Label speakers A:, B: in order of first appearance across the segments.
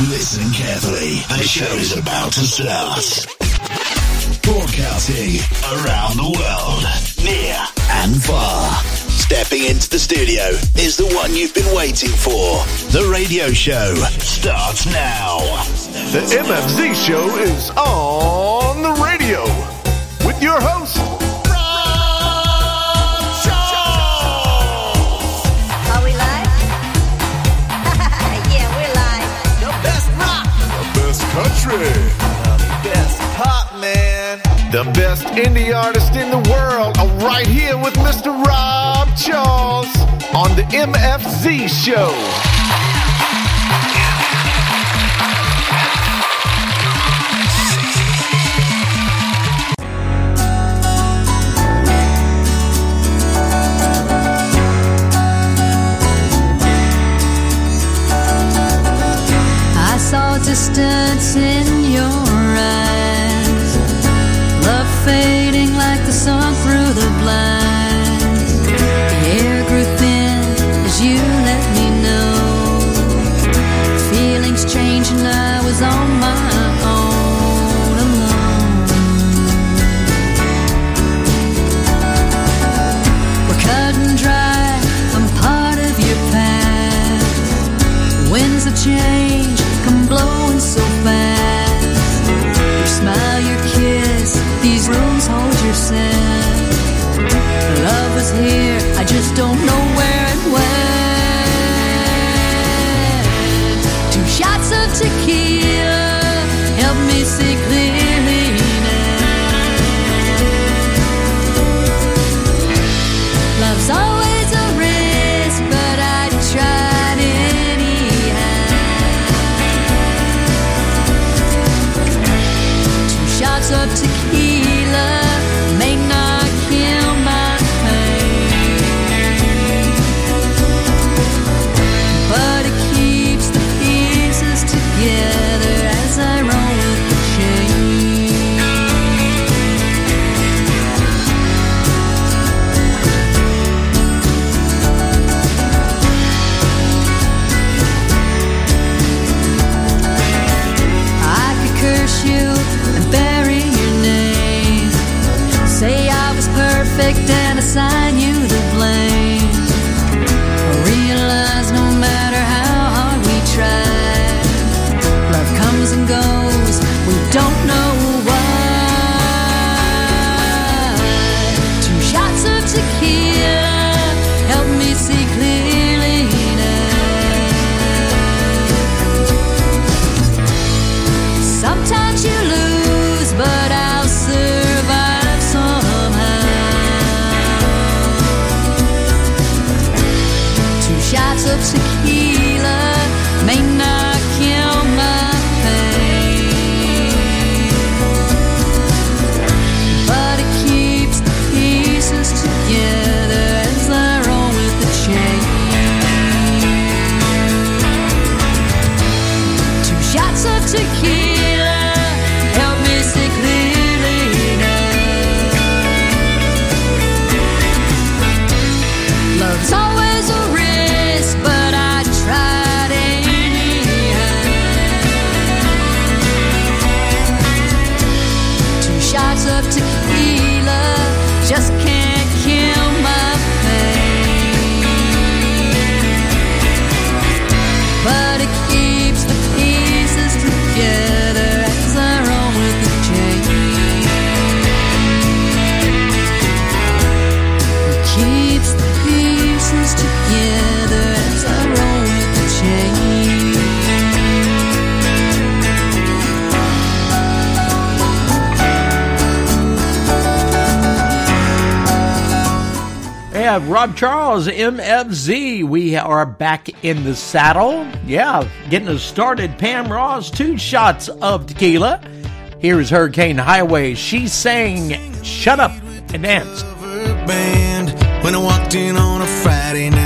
A: Listen carefully. The show is about to start. Broadcasting around the world, near and far. Stepping into the studio is the one you've been waiting for. The radio show starts now.
B: The MFZ show is on the radio with your host.
C: country.
D: The best pop man.
B: The best indie artist in the world I'm right here with Mr. Rob Charles on the MFZ show.
E: distant
F: have Rob Charles, MFZ. We are back in the saddle. Yeah, getting us started. Pam Ross, two shots of tequila. Here is Hurricane Highway. She sang Shut Up and Dance.
G: When I walked in on a Friday night.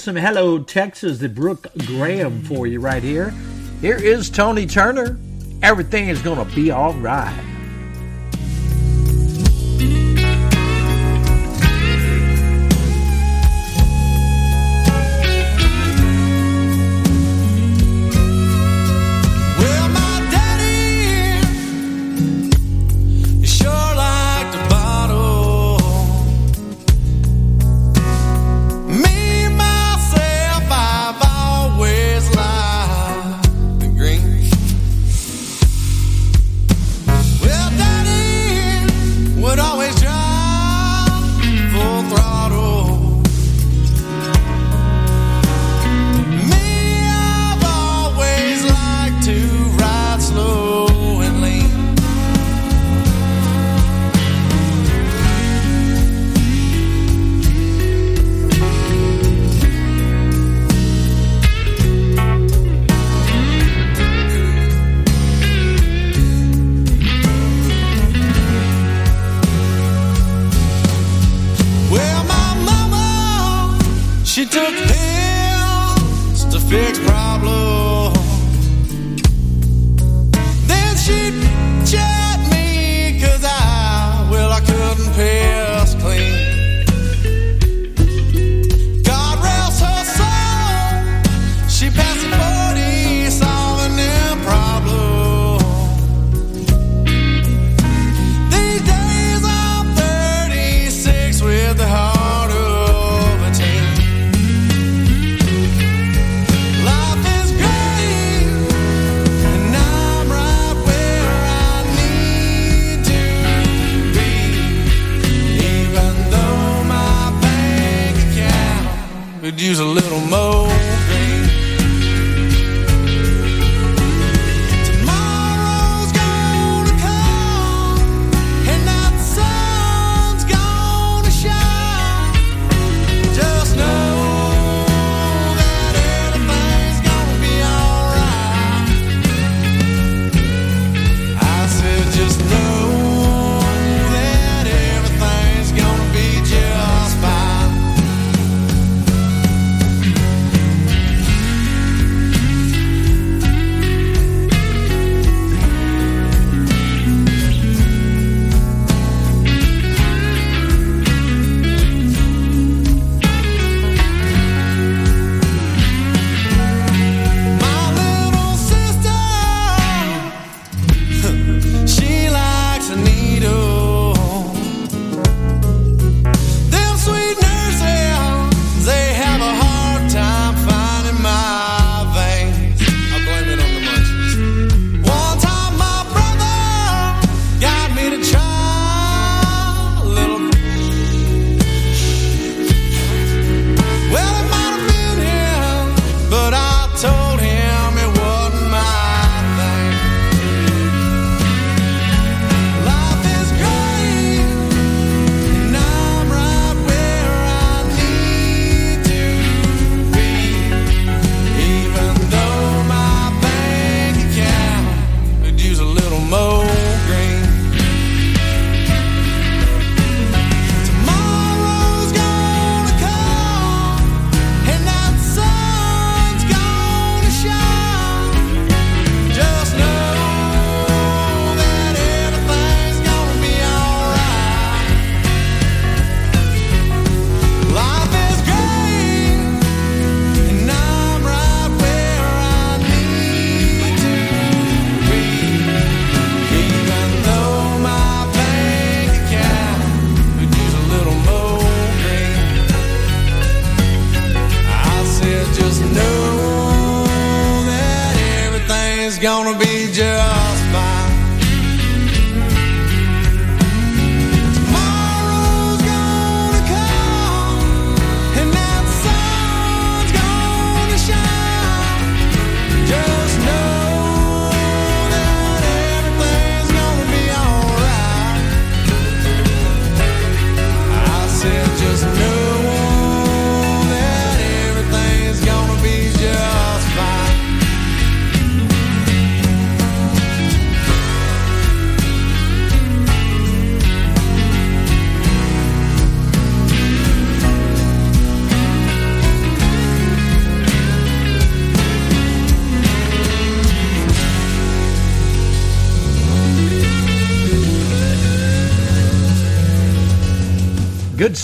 F: some Hello Texas, the Brooke Graham for you right here. Here is Tony Turner. Everything is going to be all right.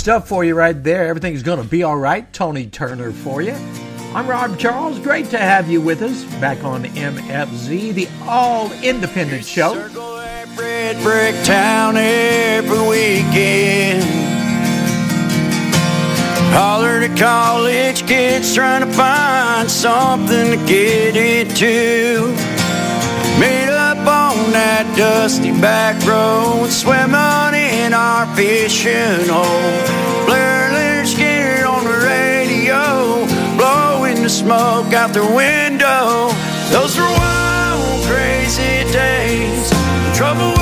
F: stuff for you right there. Everything's going to be all right. Tony Turner for you. I'm Rob Charles. Great to have you with us back on MFZ, the all independent show.
H: Circle that red brick town every weekend. Holler to college kids trying to find something to get into. Made up on that dusty back road, swimming in our fishing hole. Blair Leonard's gear on the radio, blowing the smoke out the window. Those were wild, crazy days. The trouble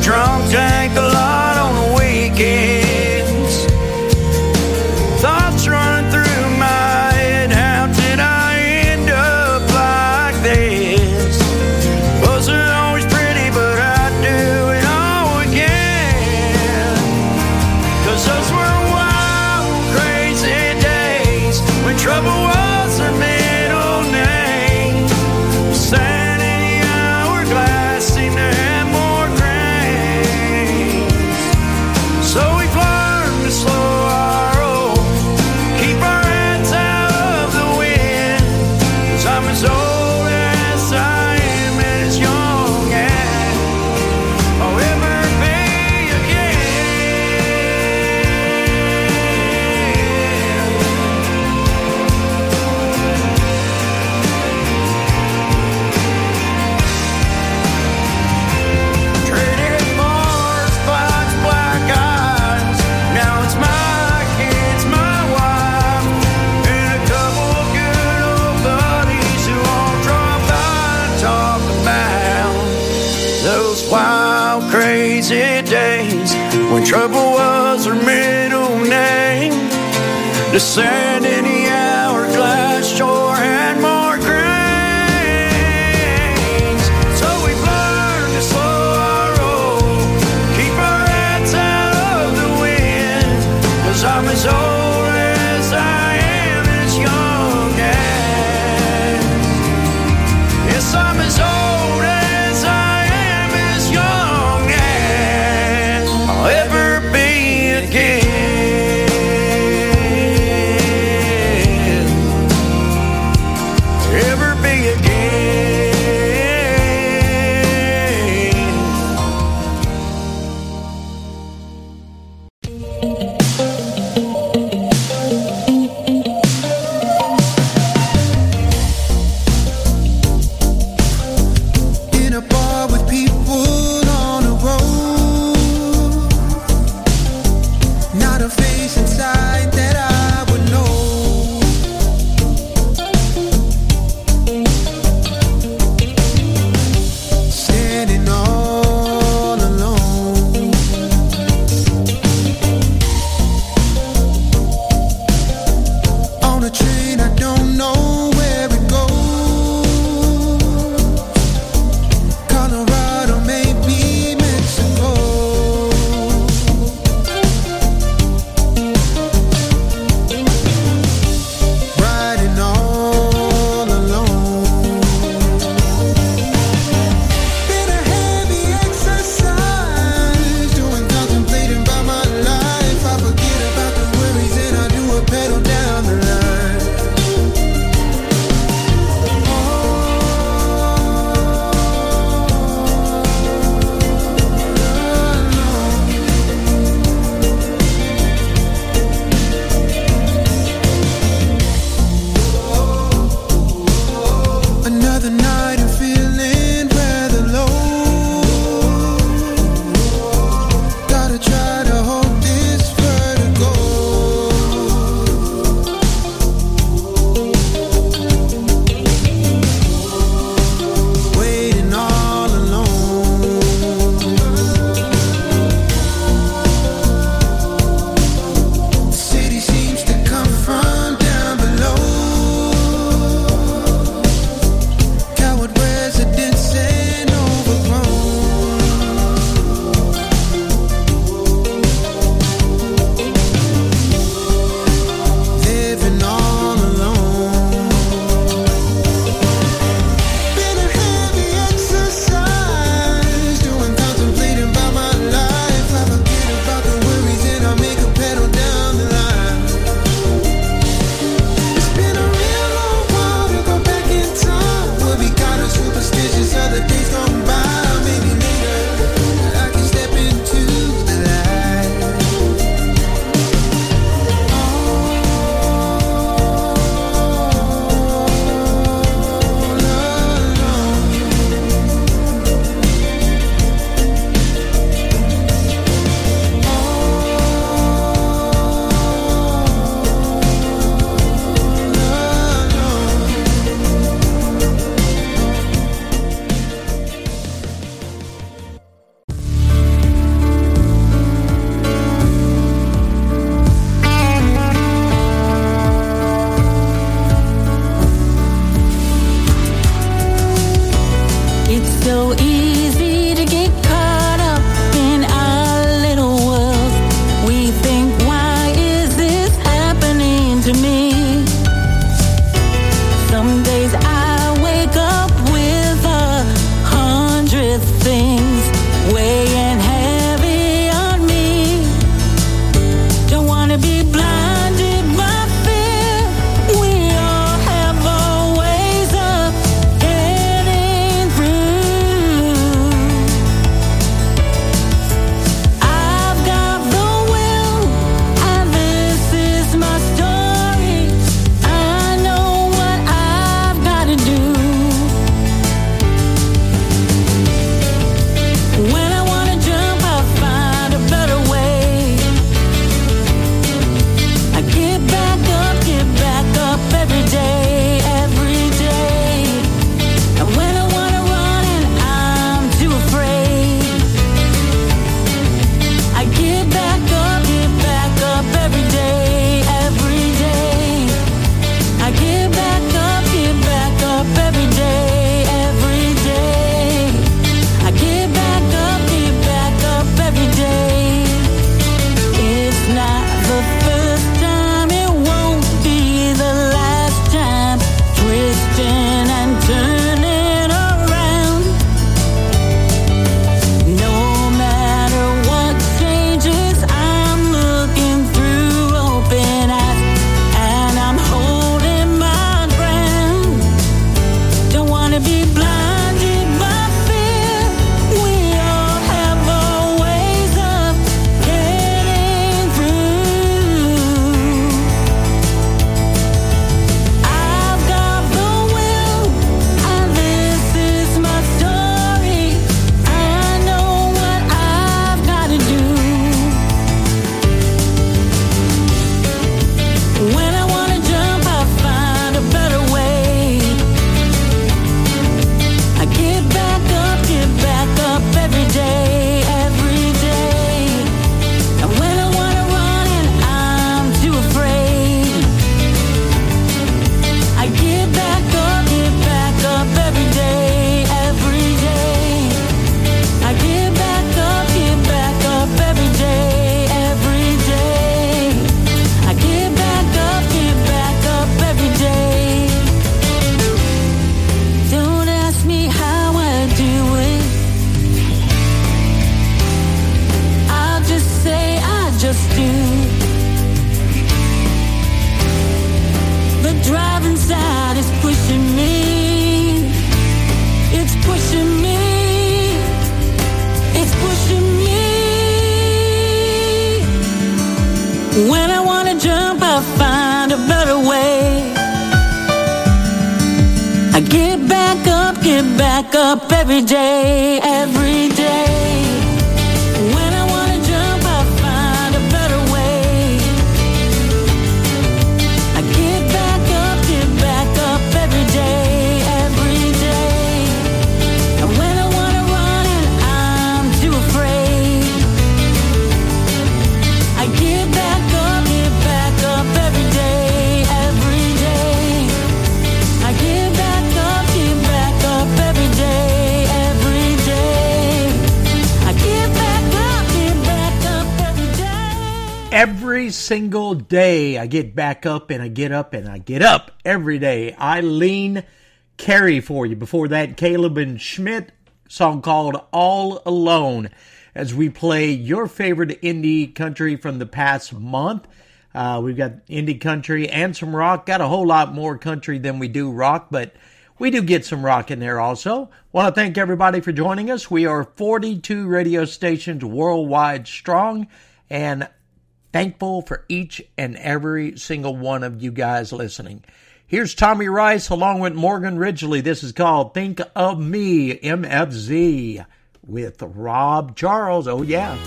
H: drunk tank
I: day, I get back up and I get up and I get up every day.
F: Eileen Carey for you. Before that, Caleb and Schmidt song called All Alone as we play your favorite indie country from the past month. Uh, we've got indie country and some rock. Got a whole lot more country than we do rock, but we do get some rock in there also. Want to thank everybody for joining us. We are 42 radio stations worldwide strong, and Thankful for each and every single one of you guys listening. Here's Tommy Rice along with Morgan Ridgely. This is called Think of Me, MFZ, with Rob Charles. Oh, yeah.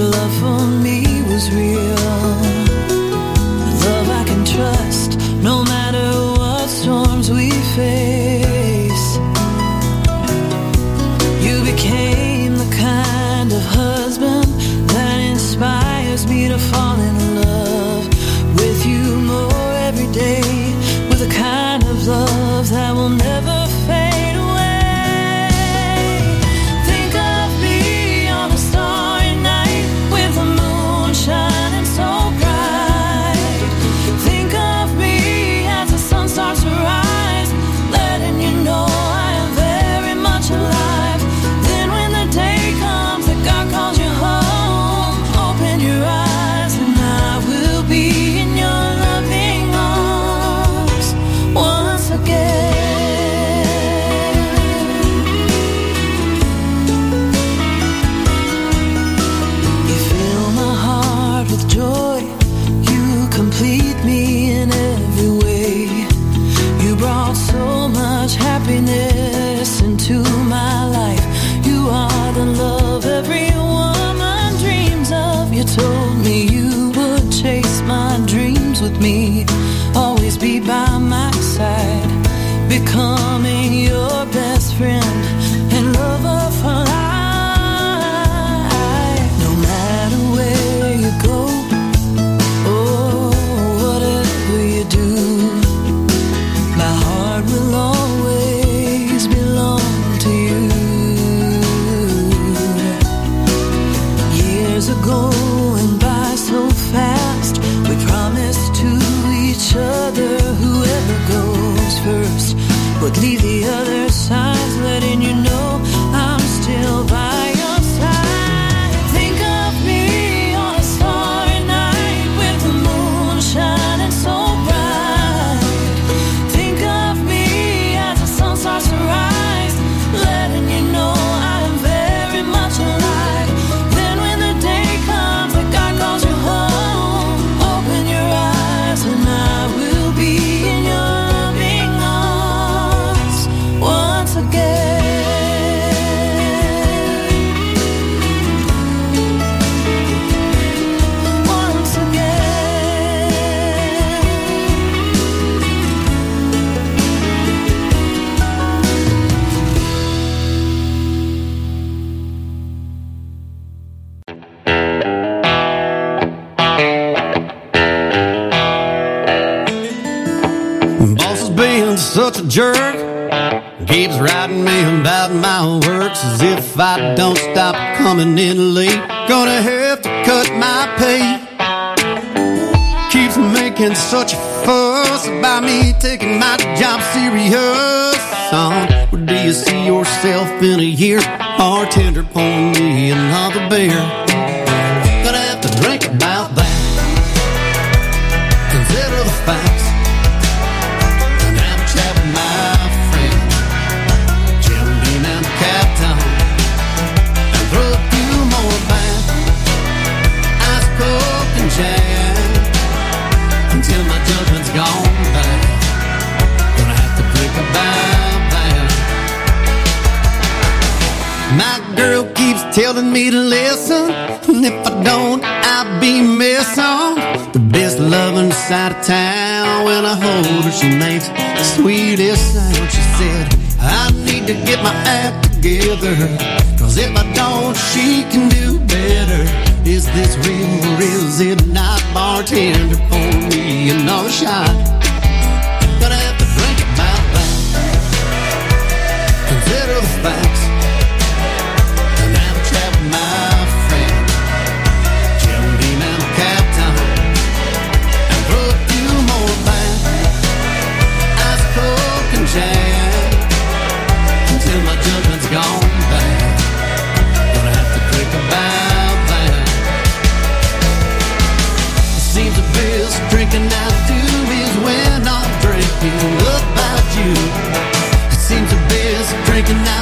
I: love
J: for
H: such a jerk. Keeps writing me about my works as if I don't stop coming in late. Gonna have to cut my pay. Keeps making such a fuss about me taking my job serious. On where do you see yourself in a year? Bartender, pour me another beer. telling me to listen. And if I don't, I'll be missing the best love inside of town. When I hold her, she makes the sweetest sound. She said, I need to get my act together. Cause if I don't, she can do better. Is this real or is it not? Bartender, pour me another shot. Gonna have to think about that.
K: Consider the facts.
L: tonight.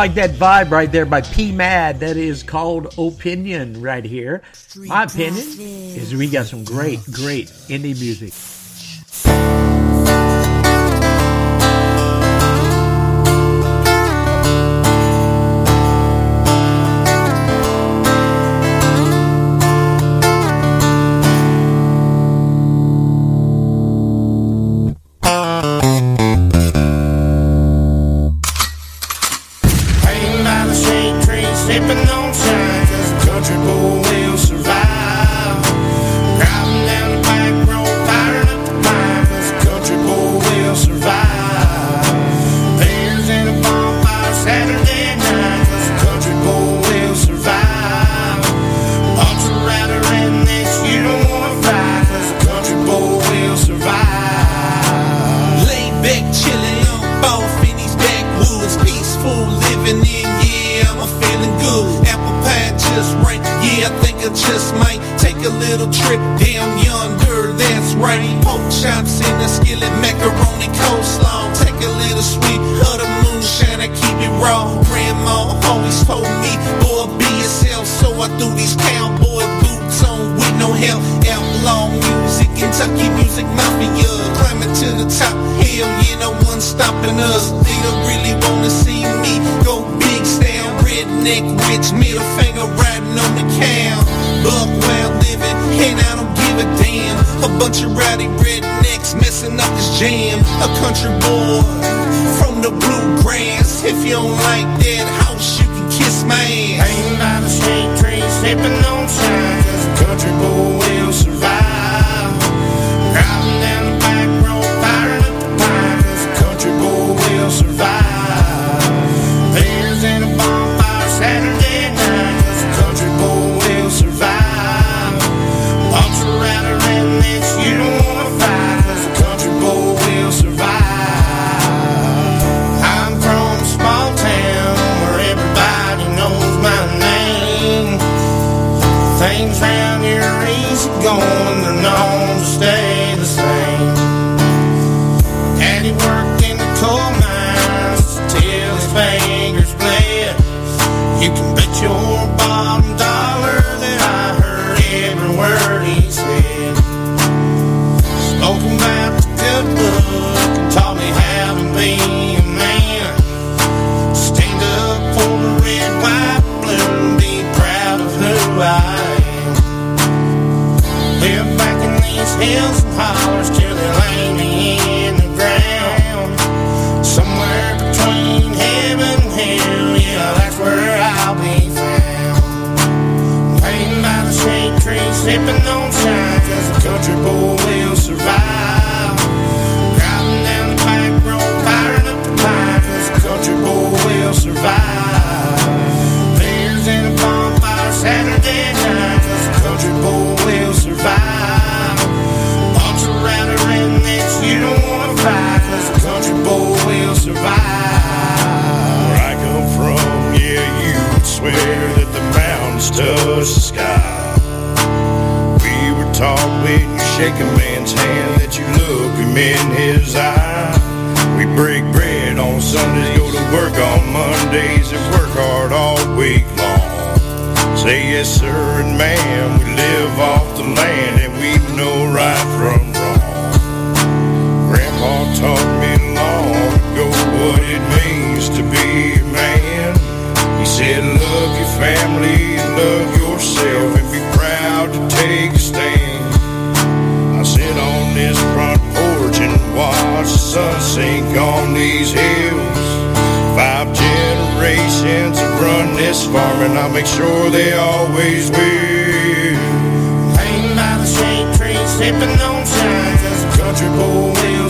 L: like that vibe right there by P Mad. That is called Opinion right here. My opinion is we got some great, great indie music
M: raw. Grandma always told me, boy, be yourself, so I threw these cowboy boots on with no help. Outlaw music, Kentucky music mafia, climbing to the top. Hell yeah, no one stopping us. They don't really wanna see me go big style, redneck rich, middle finger riding on the cow. Buck wild living, and I don't give a damn. A bunch of rowdy rednecks messing up this jam. A country boy the bluegrass. If you don't like that house, you can kiss my ass.
N: Hanging by the shade tree, sipping on shine, country boy will survive.
O: Touch the sky. We were taught when you shake a man's hand that you look him in his eye. We break bread on Sundays, go to work on Mondays, and work hard all week long. Say yes, sir, and ma'am, we live off the land and we know right sink on these hills. Five generations have run this farm, and I'll make sure they always will.
N: Hanging by the shade tree, sipping on shine, country boy will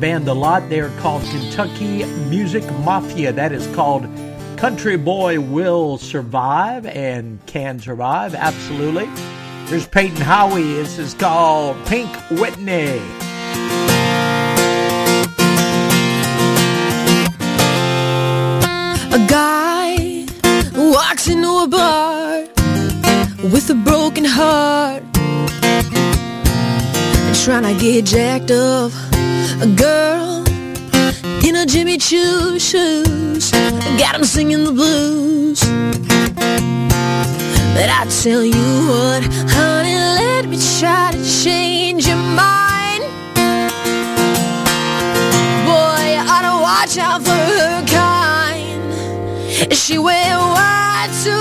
F: band a lot. They are called Kentucky Music Mafia. That is called Country Boy Will Survive and Can Survive, absolutely. Here's Peyton Howie. This is called Pink Whitney.
P: A guy walks into a bar with a broken heart and trying to get jacked up a girl in a Jimmy Choo shoes got him singing the blues. But I tell you what, honey, let me try to change your mind. Boy, you ought to watch out for her kind. She went white to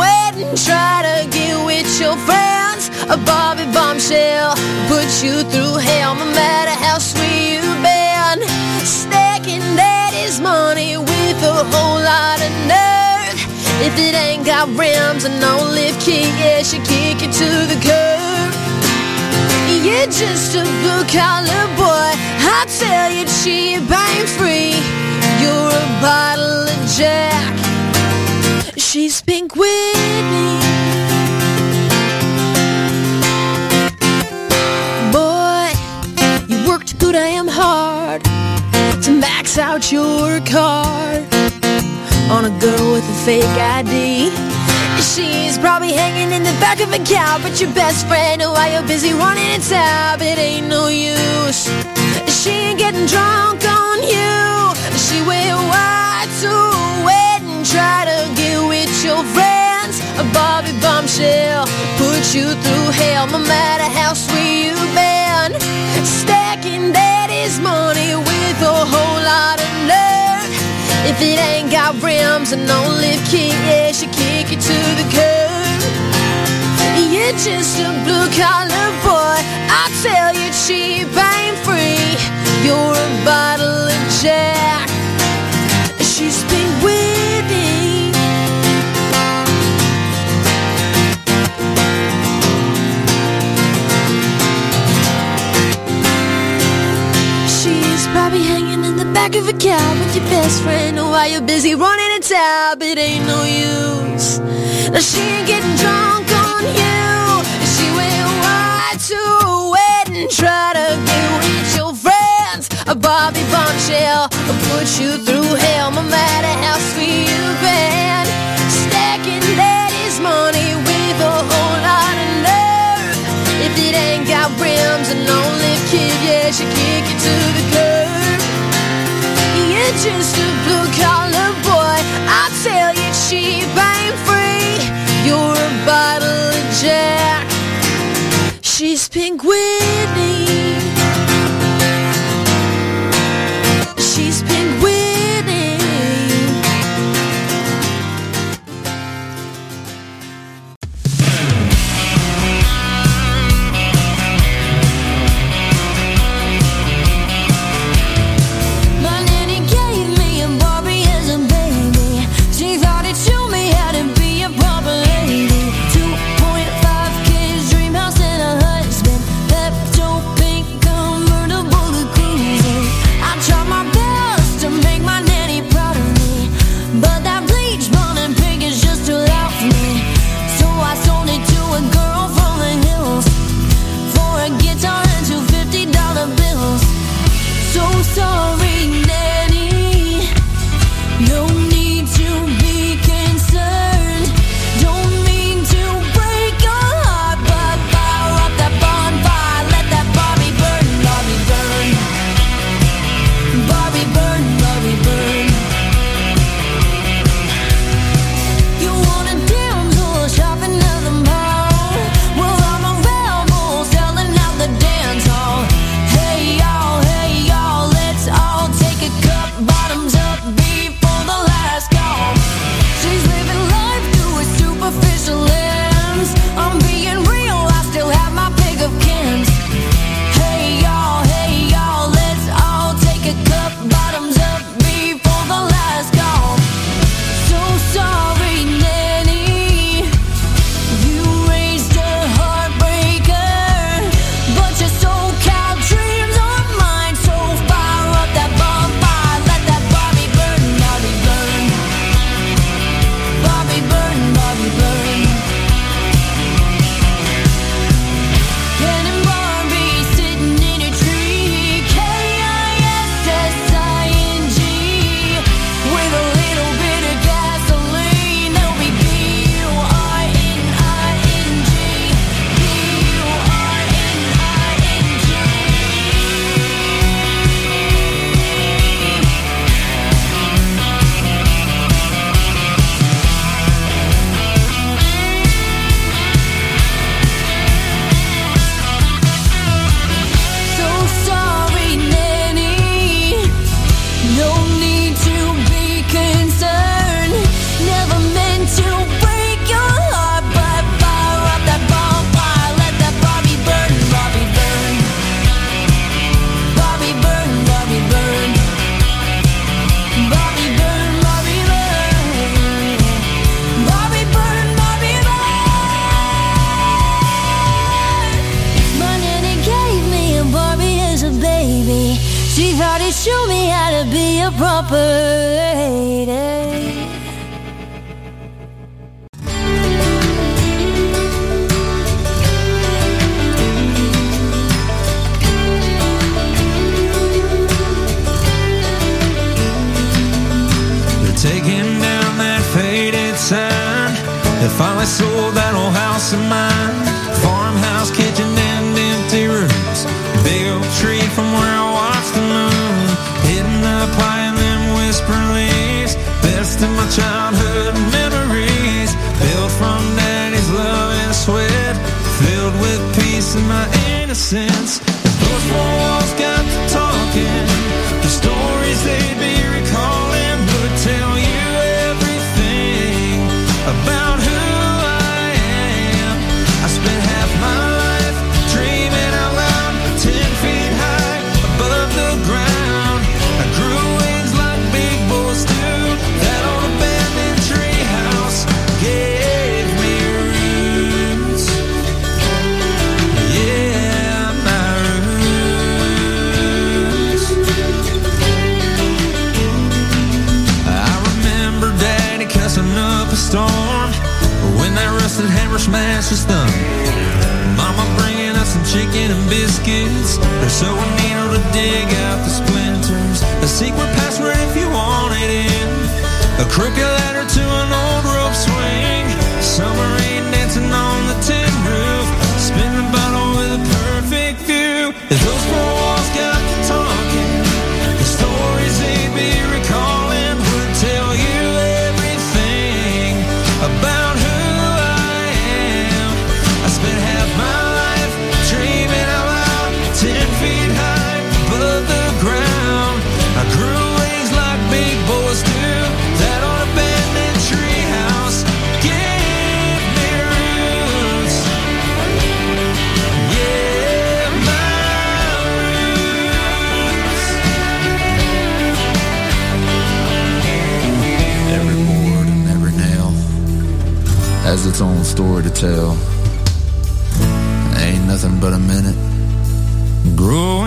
P: wet and try to get with your friends. A Bobby bombshell put you through hell, no matter how sweet a whole lot of nerve. If it ain't got rims and no lift key, yeah, she kick you to the curb. You're just a blue collar boy. I tell you, cheap ain't free. You're a bottle of Jack. She's Pink Whitney. Boy, you worked good damn hard to max out your card on a girl with a fake ID. She's probably hanging in the back of a cab, but your best friend while you're busy running a tab. It ain't no use. She ain't getting drunk on you. She wear white to wet and try to get with your friends. A Bobby bombshell put you through hell, no matter how sweet you've been. Stacking daddy's money with a whole lot. If it ain't got rims and no lift key, yeah, she kick you to the curb. You're just a blue collar boy. I tell you, cheap ain't free. You're a bottle of Jack. She's back of a cab with your best friend while you're busy running a tab. It ain't no use. Now she ain't getting drunk on you. She went white to wet and try to get with your friends. A Bobby bombshell put you through hell, no matter how sweet just a blue collar boy. I tell you, cheap ain't free. You're a bottle of Jack. She's Pink Whitney. So a
H: needle to dig out the splinters. A secret password if you want it in. A crooked letter to an old tell.
Q: Ain't nothing but a minute.
H: Grow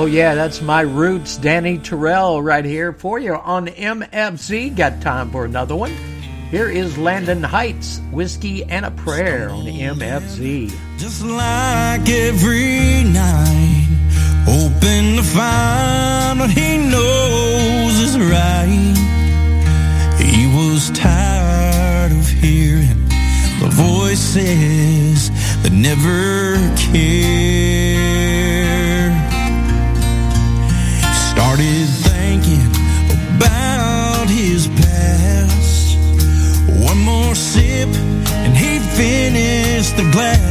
F: Oh, yeah, that's my roots, Danny Terrell, right here for you on MFZ. Got time for another one. Here is Landon Heights, Whiskey and a Prayer on MFZ.
H: Just like every night, hoping to find what he knows is right. He was tired of hearing the voices that never cared. the glass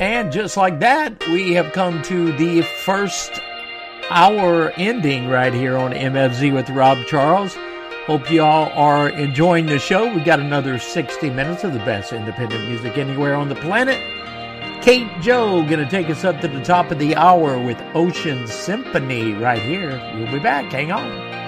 H: And
F: just like that, we have come to the first hour ending right here on MFZ with Rob Charles. Hope you all are enjoying the show. We've got another 60 minutes of the best independent music anywhere on the planet. Kate Joe going to take us up to the top of the hour with Ocean Symphony right here. We'll be back. Hang on.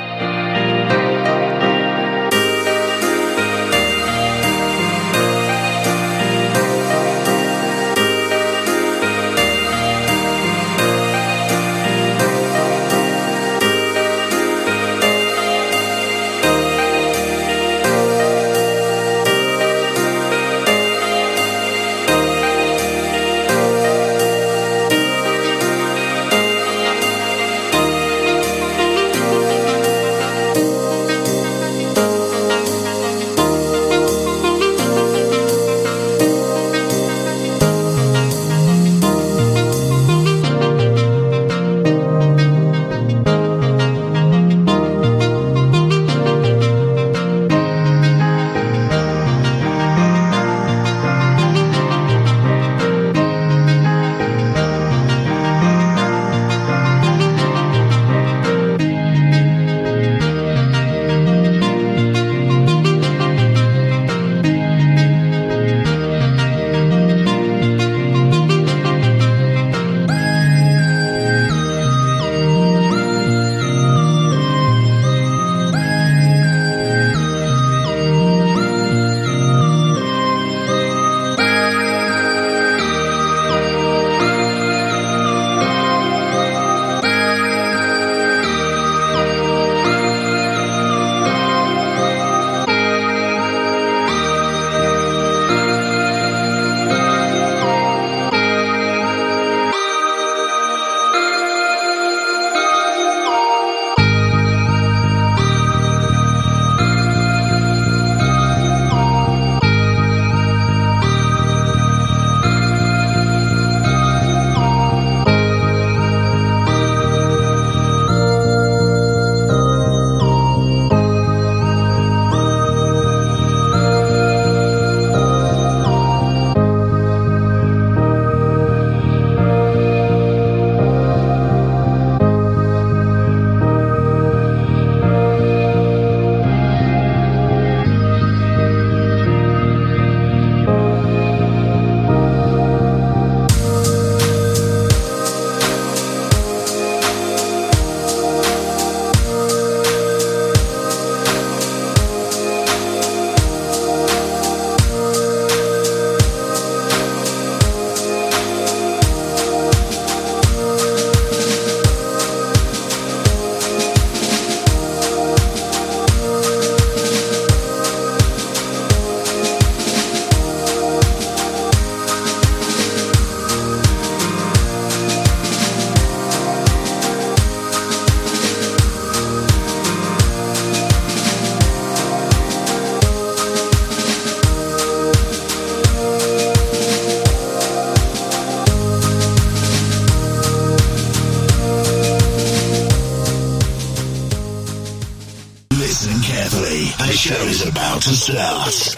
A: Listen carefully. The show is about to start.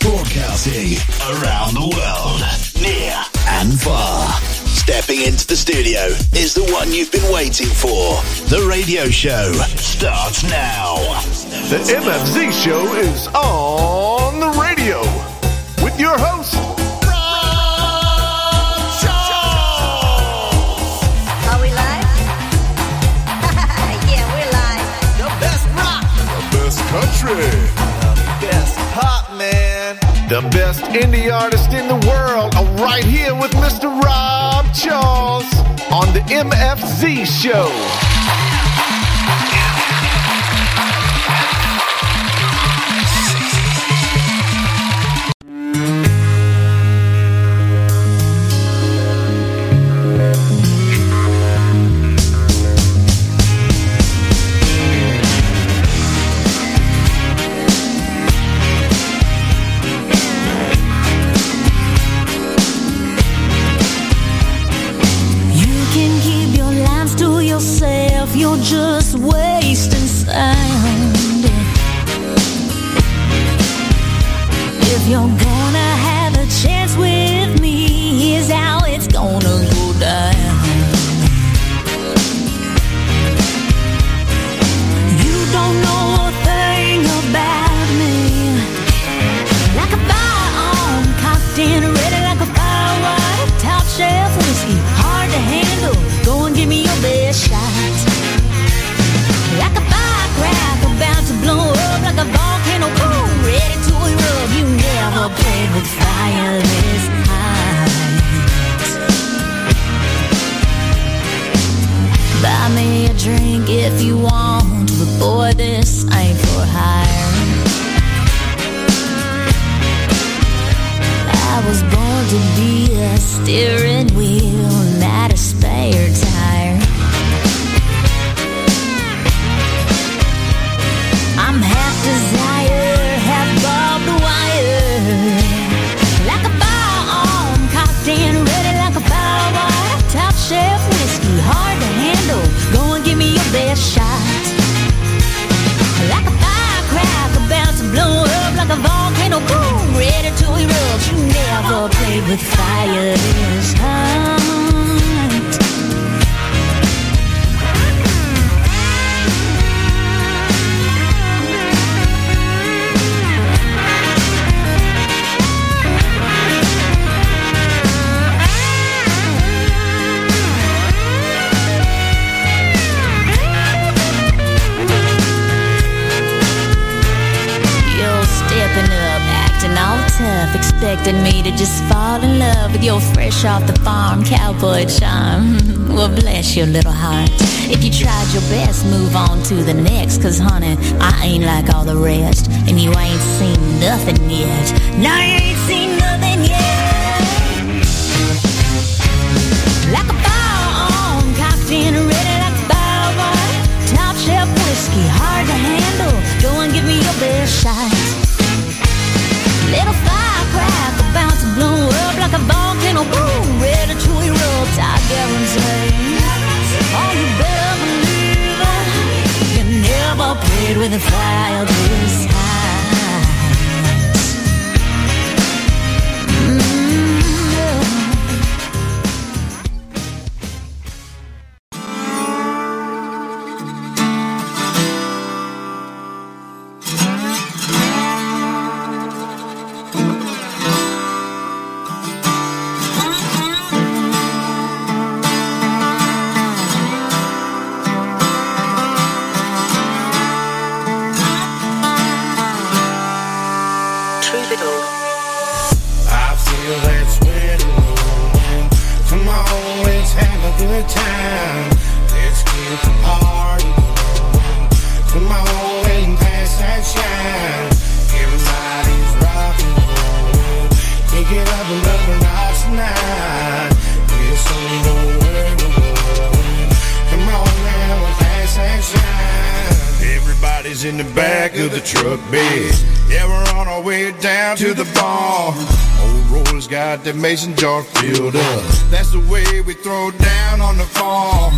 A: Broadcasting around the world, near and far. Stepping into the studio is the one you've been waiting for. The radio show starts now.
E: The MFZ show is on the radio with your host. country.
B: The best pop man.
E: The best indie artist in the world I'm right here with Mr. Rob Charles on the MFZ Show.
N: defile this
O: Mason jar filled up. That's the way we throw down on the farm.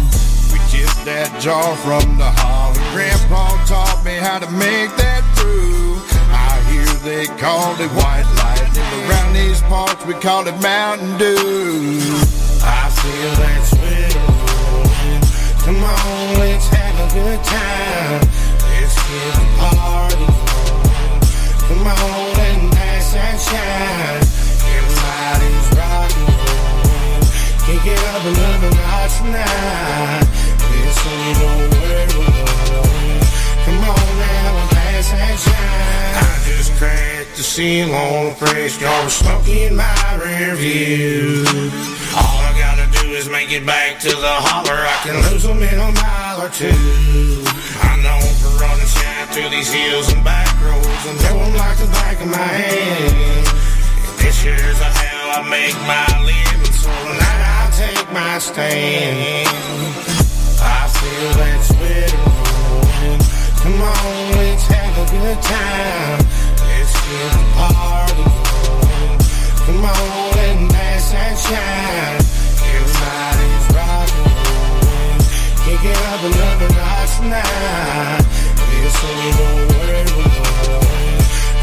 O: We
N: get that jar from the hall. Grandpa taught me how to make that brew. I hear they call it white lightning. Around these parts, we call it Mountain Dew. To the holler. I can lose them in a mile or two. I know for running shine through these hills and back roads and know them like the back of my hand. This here's a how I make my living, so tonight I'll take my stand. I feel that sweat rolling. Come on, let's have a good time. Let's get the party going. Come on and pass that shine. It up another notch we're.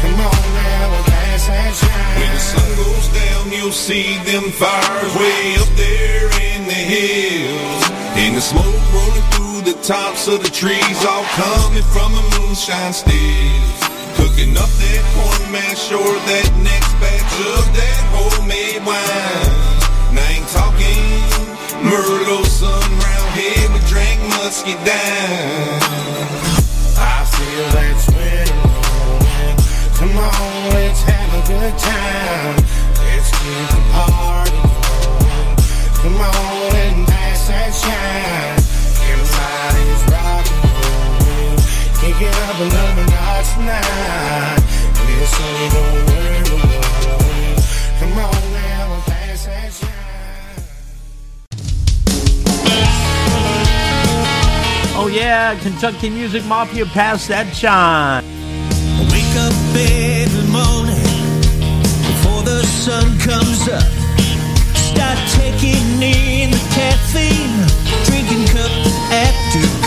N: Come on now that shine.
M: When the sun goes down, you'll see them fires way up there in the hills. And the smoke rolling through the tops of the trees, all coming from the moonshine stills. Cooking up that corn mash or that next batch of that homemade wine. Ain't talking Merlot, sun round here, we drank musky down.
N: I feel that sweat rolling. Come on, let's have a good time. Let's get the party going. Come on and pass that shine. Everybody's rocking, rolling. Kick it up another notch tonight. Know where we're going. Come on
F: yeah, Kentucky Music Mafia pass that shine.
H: Wake up every morning before the sun comes up. Start taking in the caffeine, drinking cup after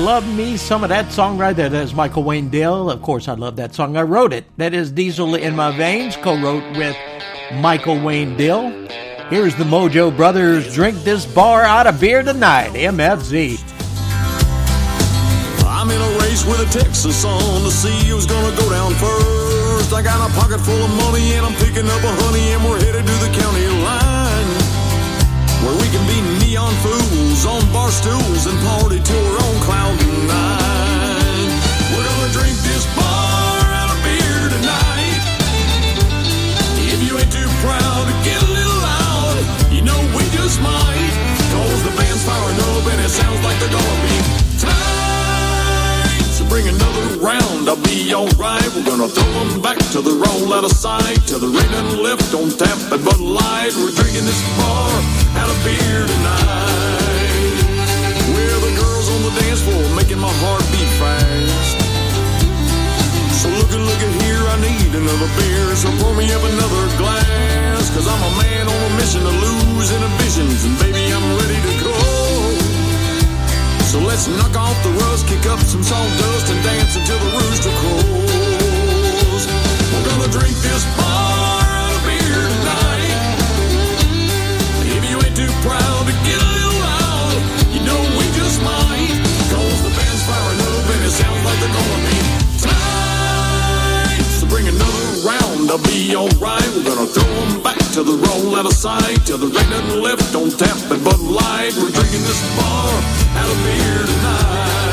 H: love
F: me some of that song right there. That is Michael Wayne Dale. Of course, I love that song. I wrote it. That is Diesel in My Veins, co wrote with Michael Wayne Dale. Here's the Mojo Brothers Drink This Bar Out of Beer Tonight, MFZ.
R: I'm in a race with a Texas on to see who's gonna go down first. I got a pocket full of money and I'm picking up a honey and we're headed to the county line. Where we can be neon fools on bar stools and party to our own cloud nine. We're gonna drink this bar out of beer tonight. If you ain't too proud to get a little loud, you know we just might. Cause the band's firing up and it sounds like they're gonna be tight. So bring another round, I'll be alright. We're gonna throw them back to the roll out of sight. Till the rain and left on tap at Bud Light. We're drinking this bar beer tonight. We're the girls on the dance floor making my heart beat fast. So look at, look at here, I need another beer. So pour me up another glass. Cause I'm a man on a mission to lose inhibitions. And baby, I'm ready to go. So let's knock off the rust, kick up some sawdust, and dance until the rooster crows. We're gonna drink this bar of beer tonight. Too proud to get a little loud, you know we just might. Cause the band's firing up and it sounds like they're gonna be tight. So bring another round, I'll be alright. We're gonna throw them back to the roll out of sight. Till the rain doesn't left on tap and Bud Light. We're drinking this bar out of beer tonight.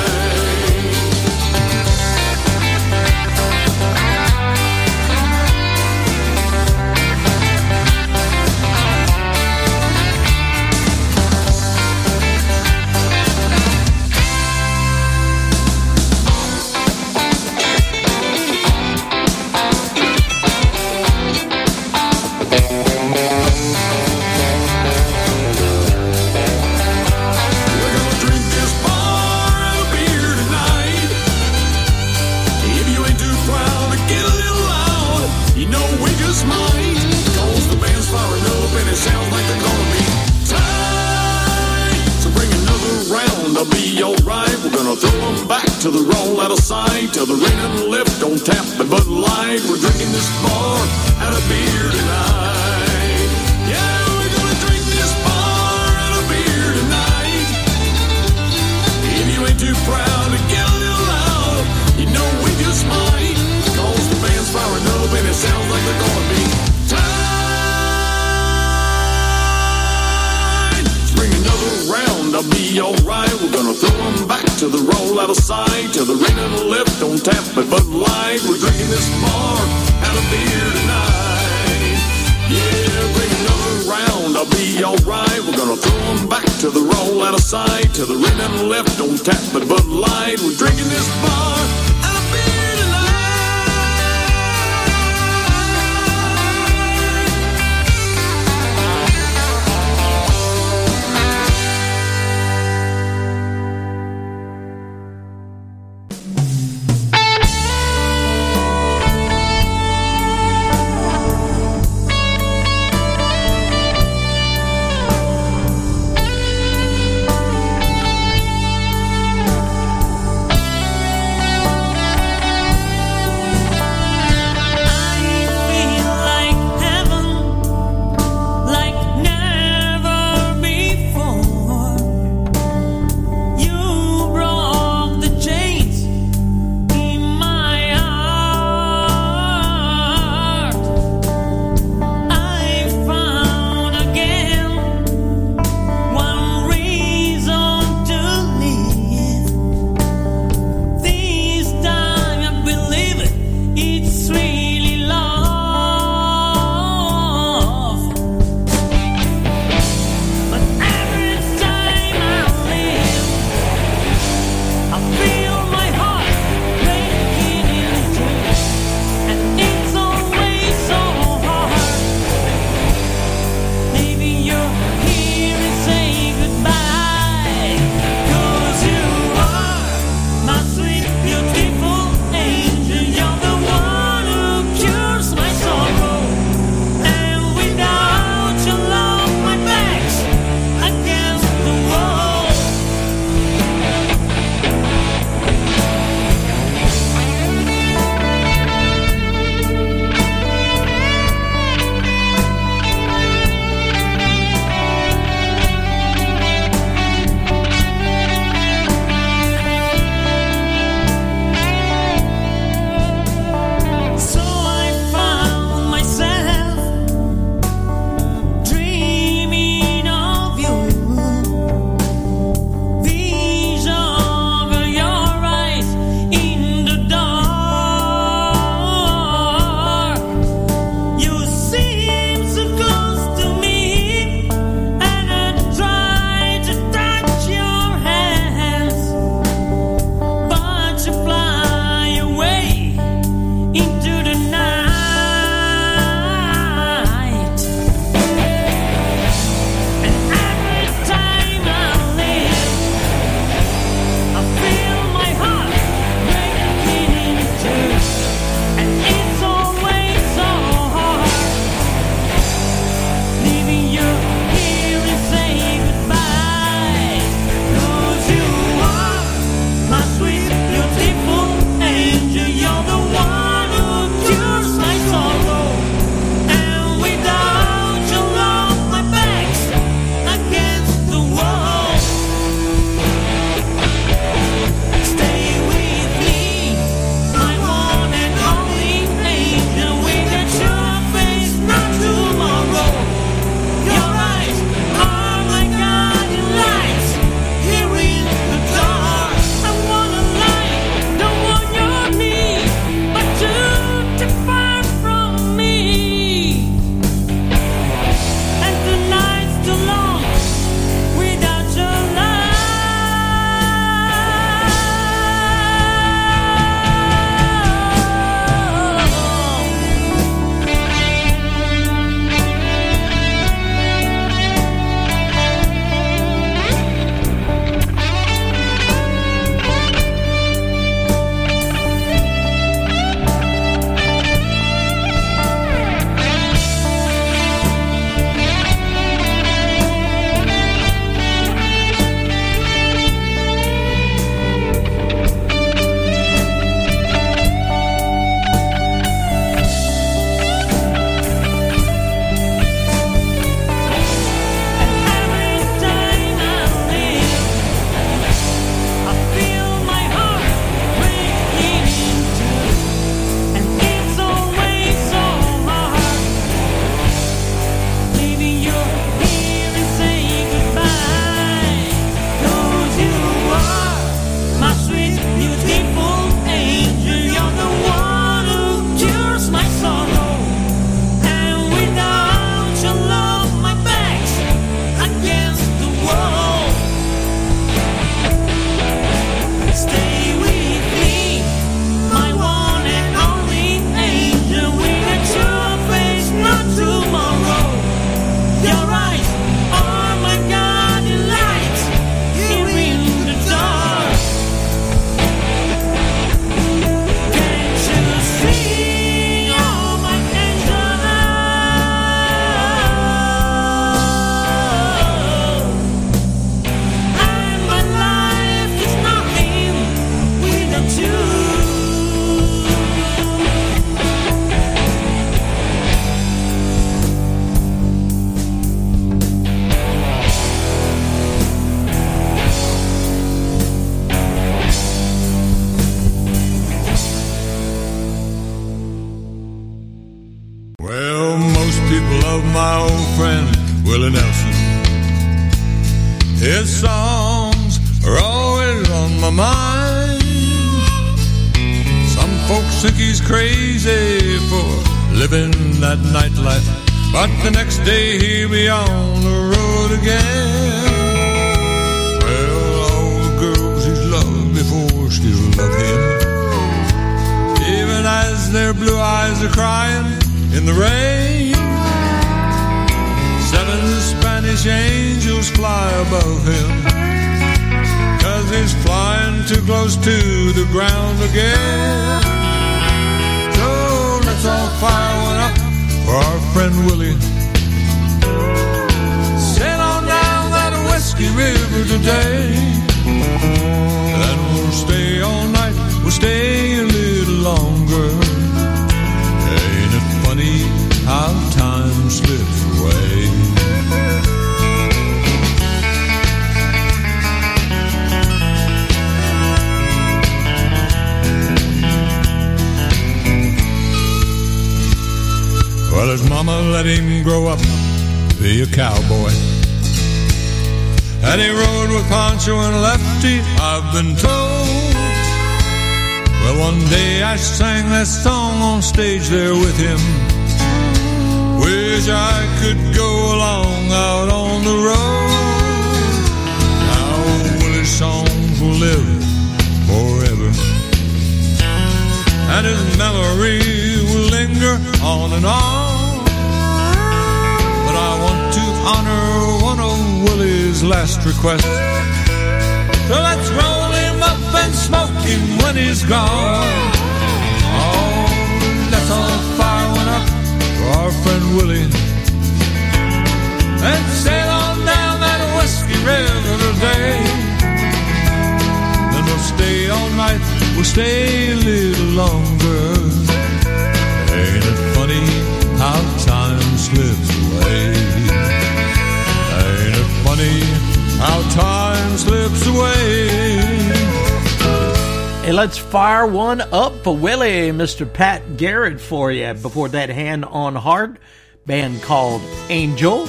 F: Mr. Pat Garrett for you before that hand on heart band called Angel.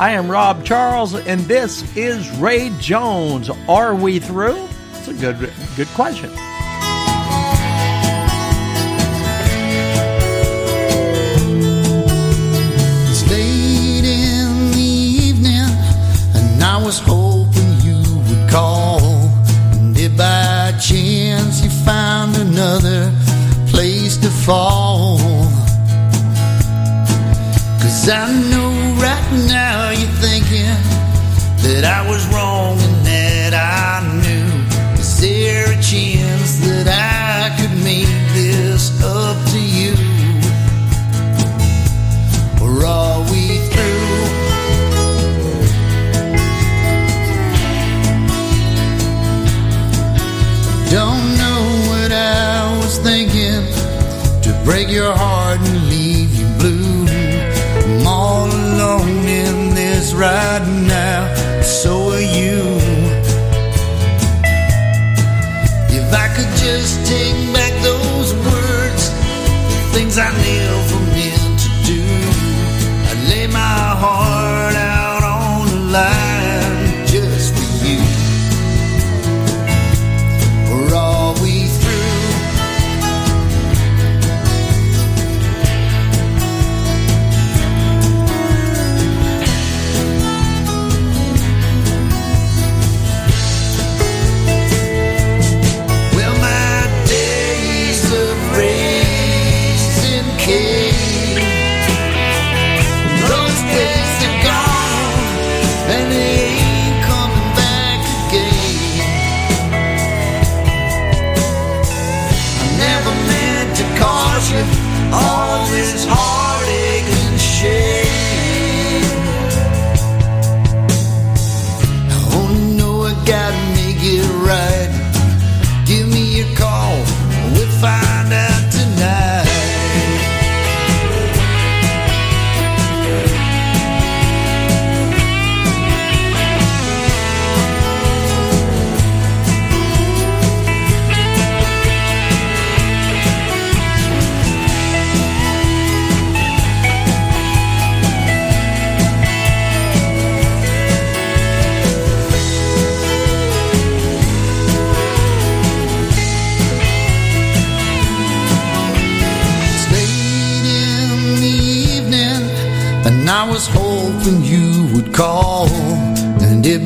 F: I am Rob Charles and this is Ray Jones. Are we through? It's a good good question.
H: It's late in the evening and I was hoping chance that I could make this up.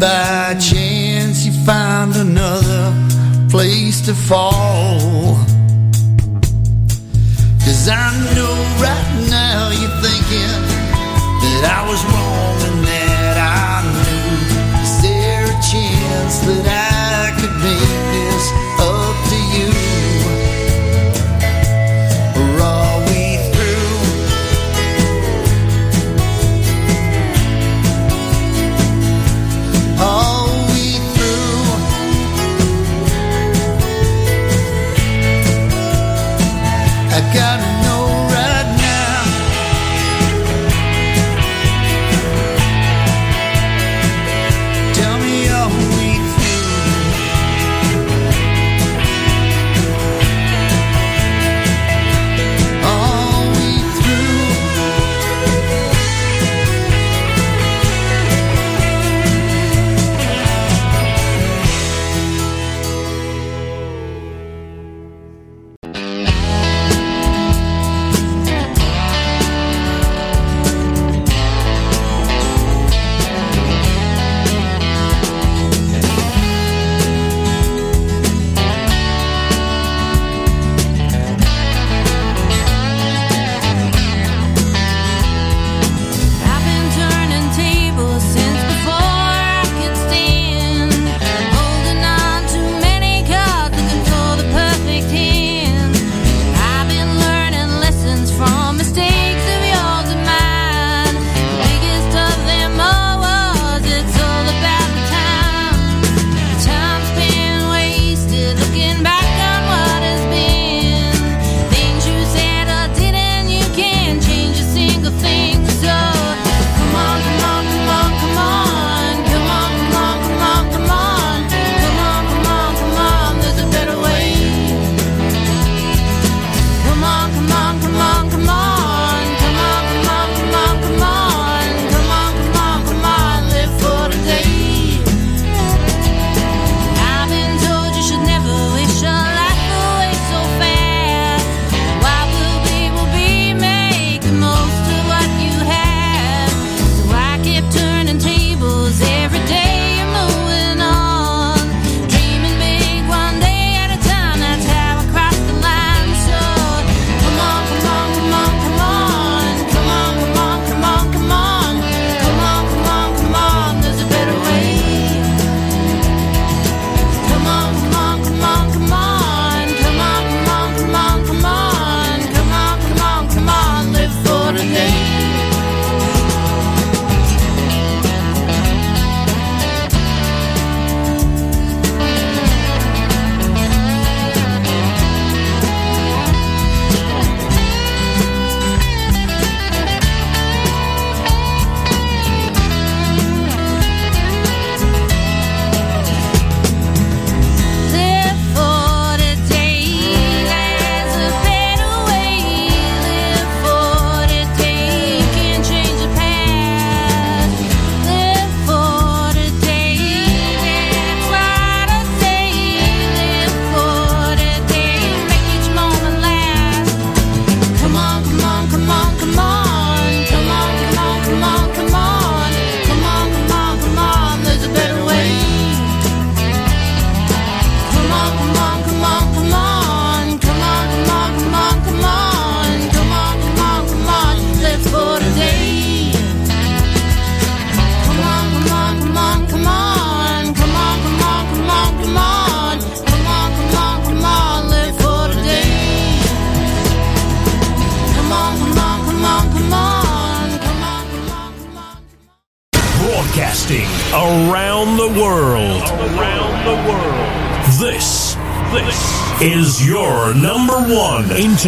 P: by chance you find another place to fall.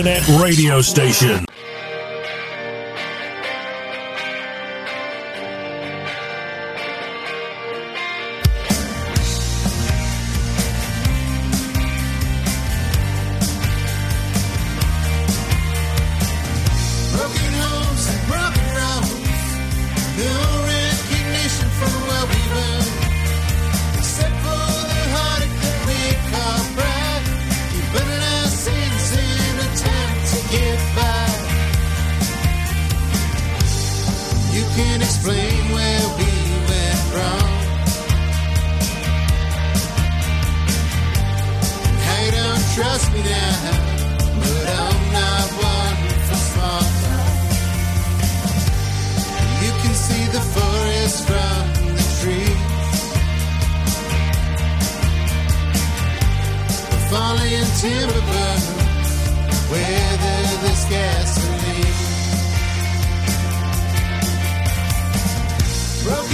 M: internet radio station.
S: Molly and
T: timber burn, weather this gasoline. Broken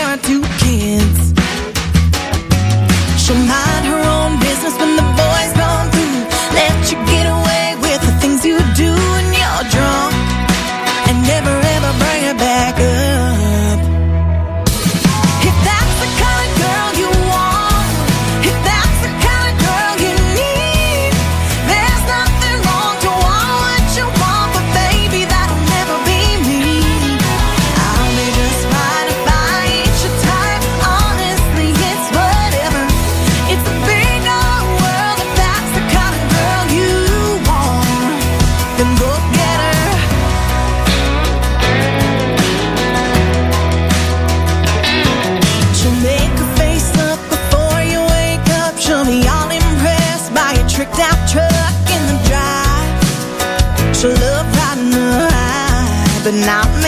J: Now.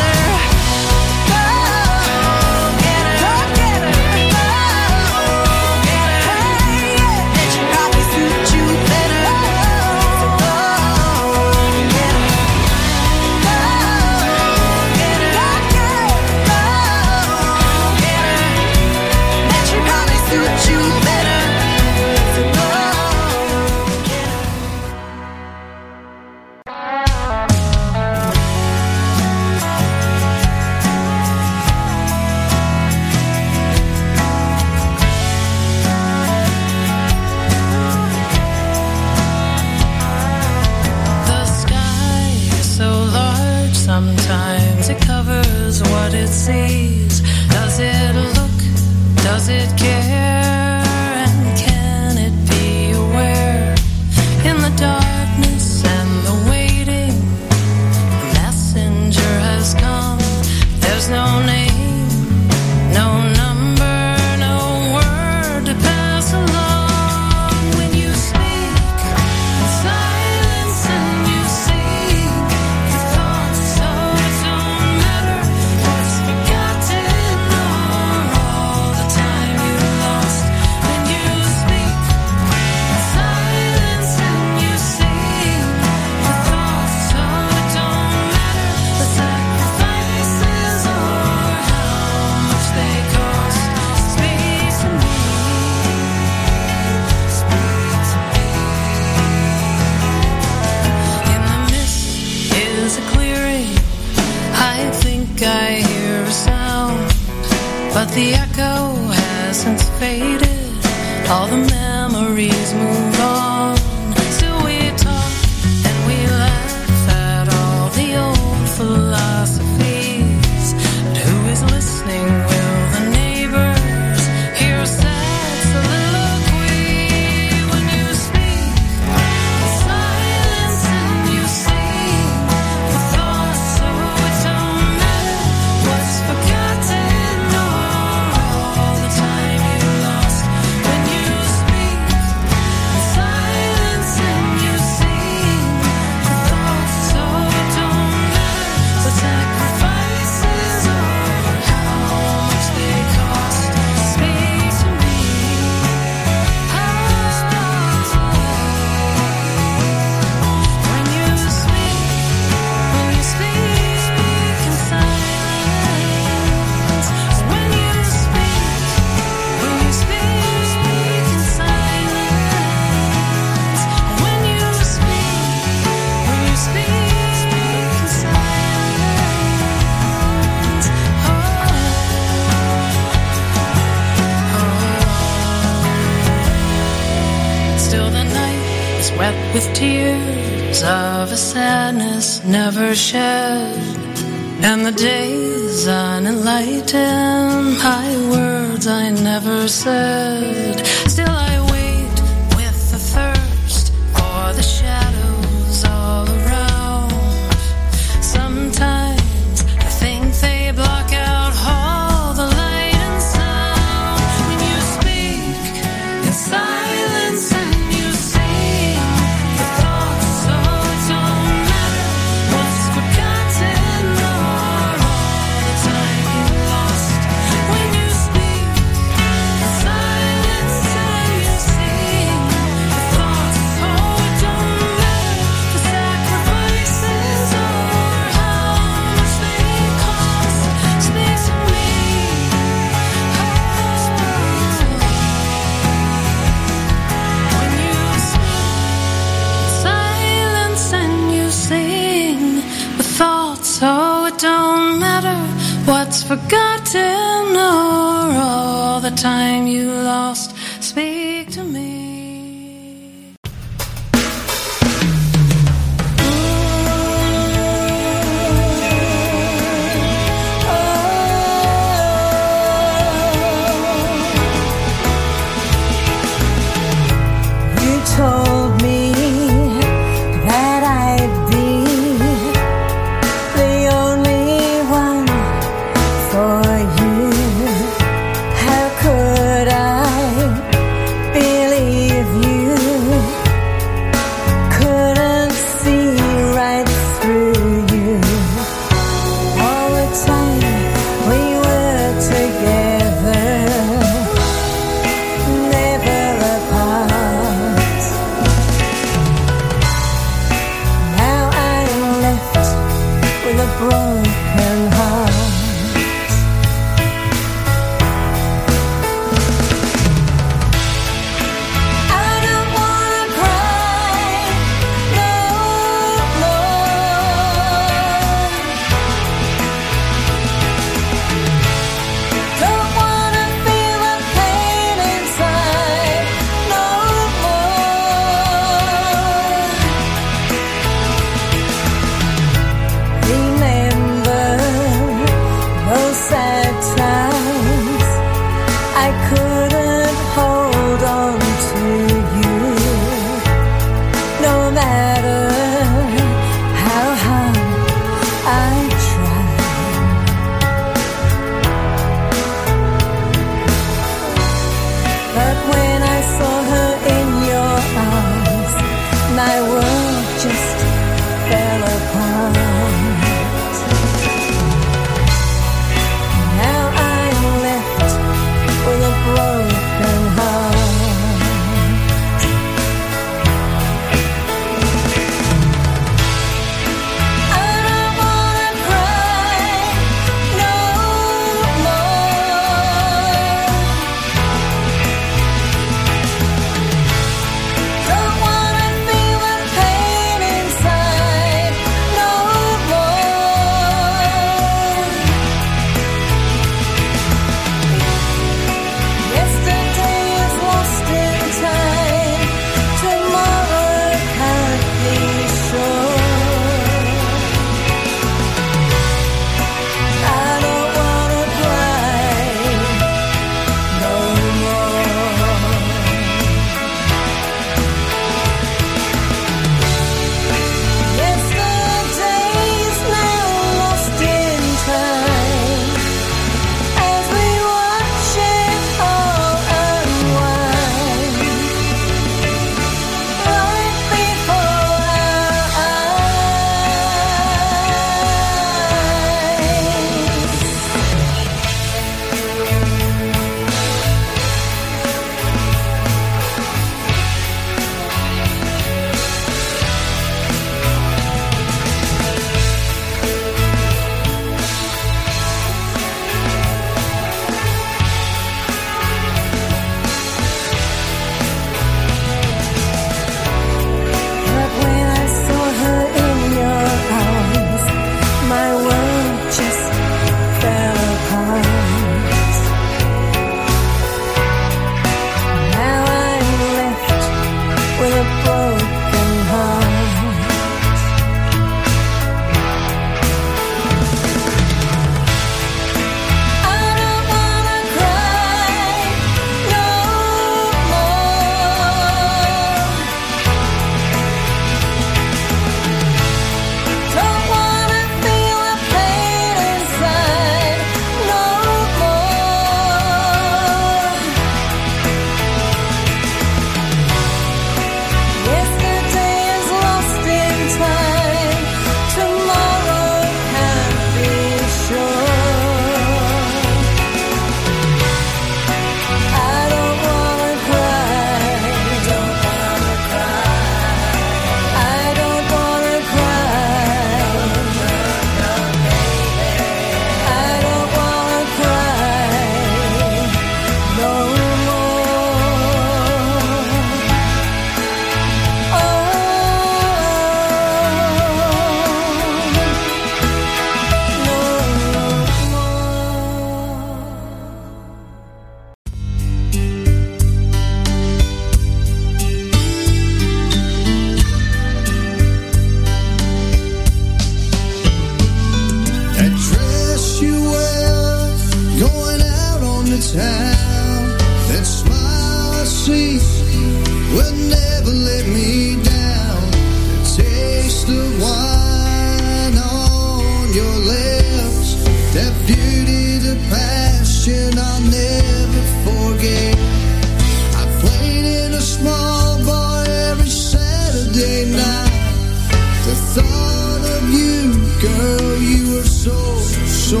H: thought of you, girl. You were so, so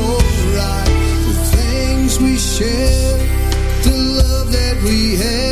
H: right. The things we shared, the love that we had.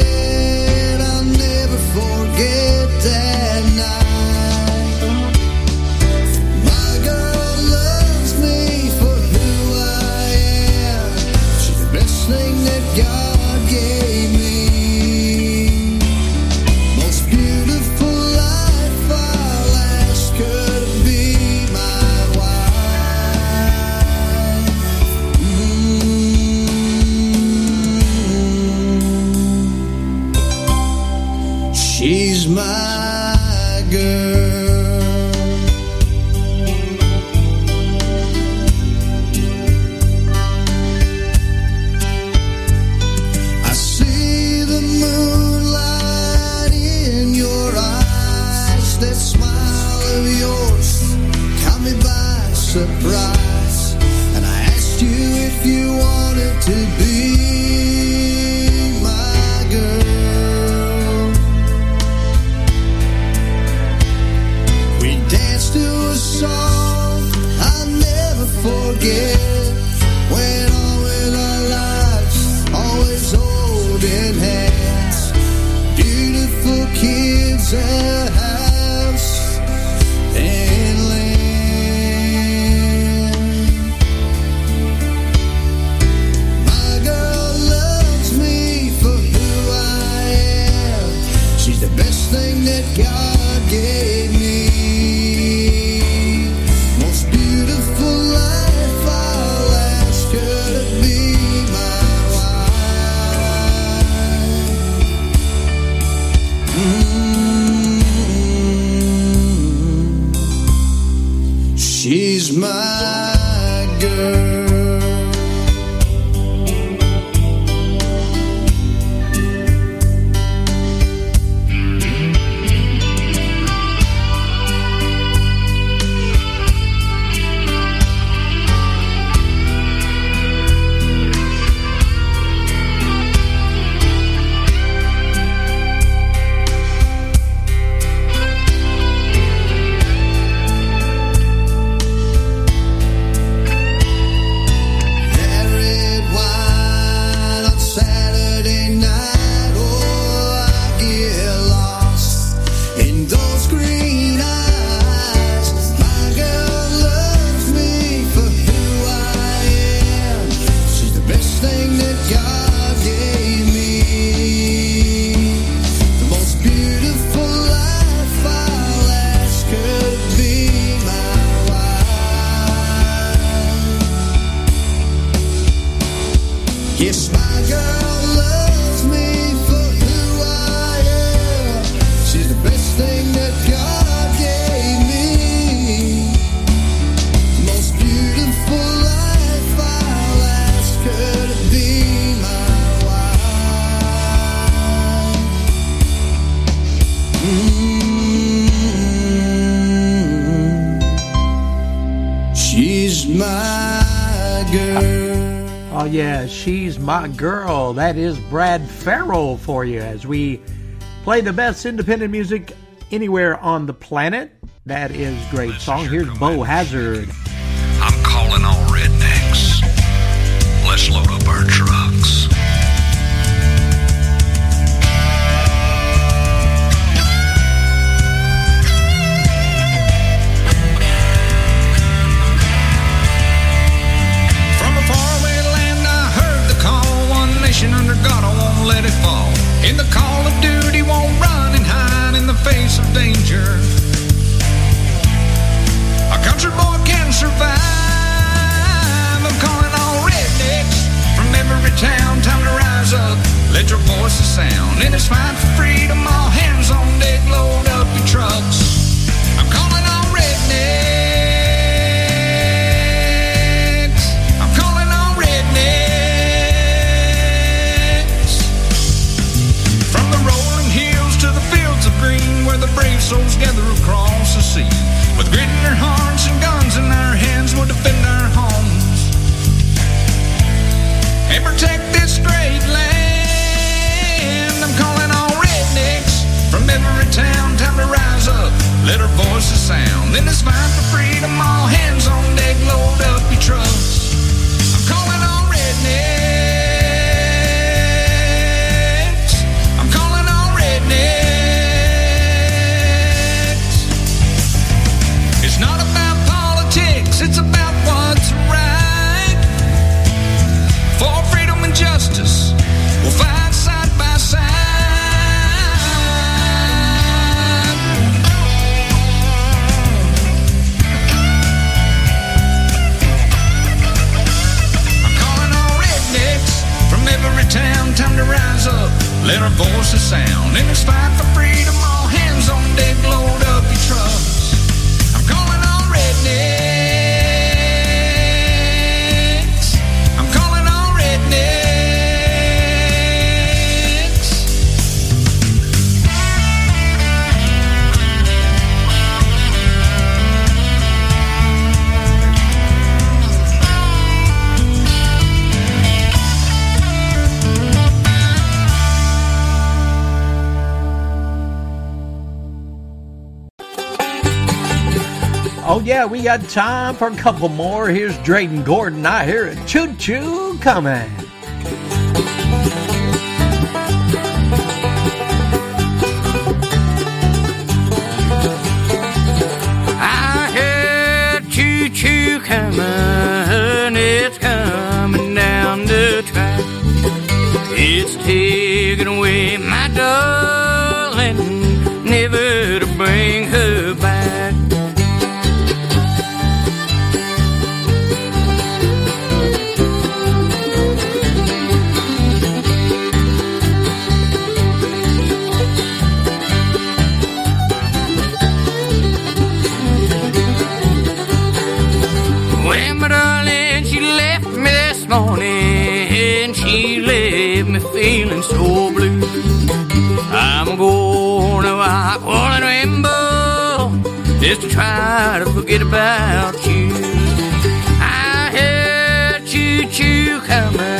H: girl. That
U: is Brad Farrell for you as we play the best independent music anywhere on the planet. That is great song. Here's Bo Hazard.
V: got time for a couple more. Here's Drayden Gordon. I hear a choo choo coming.
E: just to try to forget about you. I heard choo choo coming.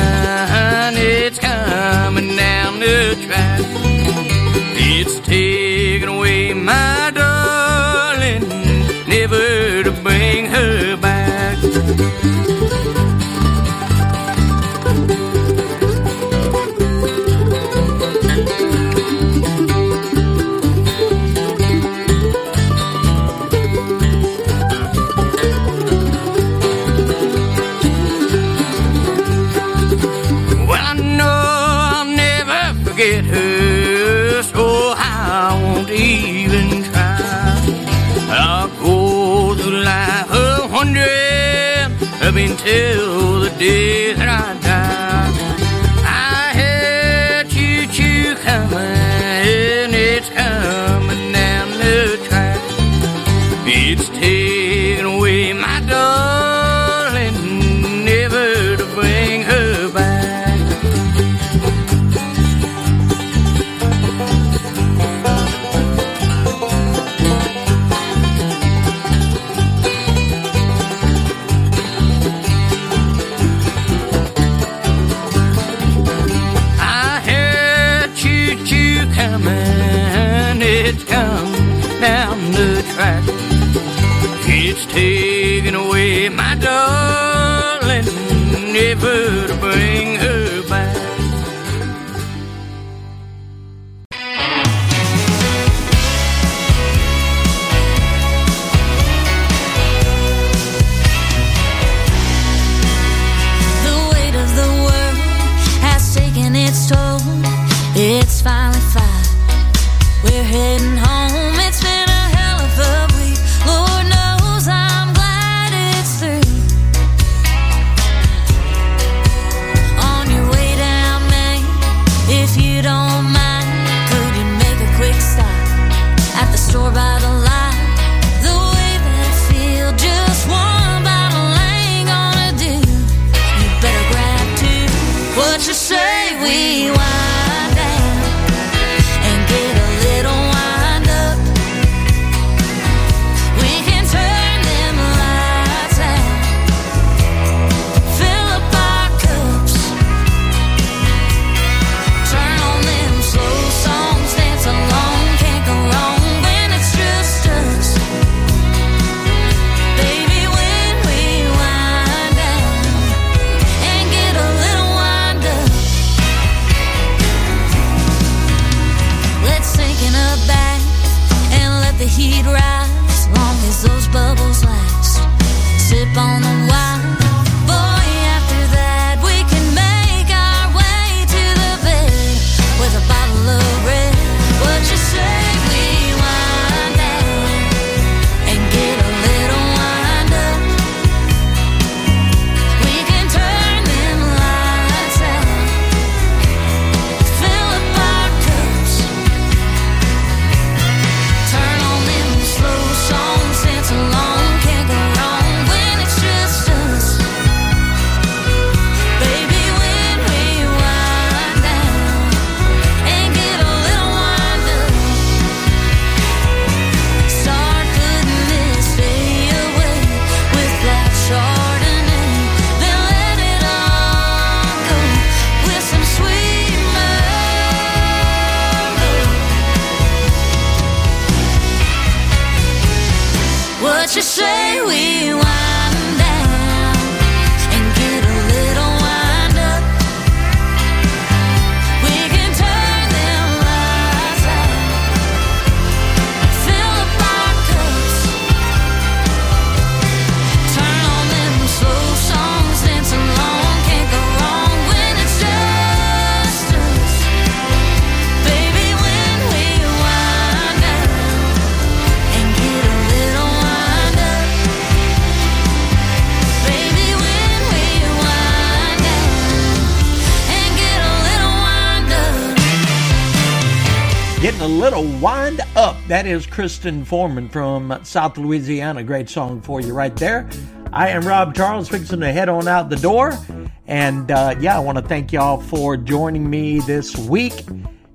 F: Little wind up. That is Kristen Foreman from South Louisiana. Great song for you right there. I am Rob Charles, fixing to head on out the door. And uh, yeah, I want to thank y'all for joining me this week.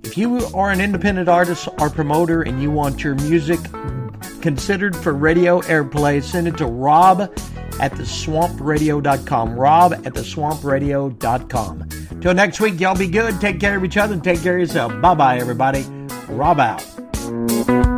F: If you are an independent artist or promoter and you want your music considered for radio airplay, send it to rob at theswampradio.com. Rob at theswampradio.com. Till next week, y'all be good. Take care of each other and take care of yourself. Bye bye, everybody. Rob out.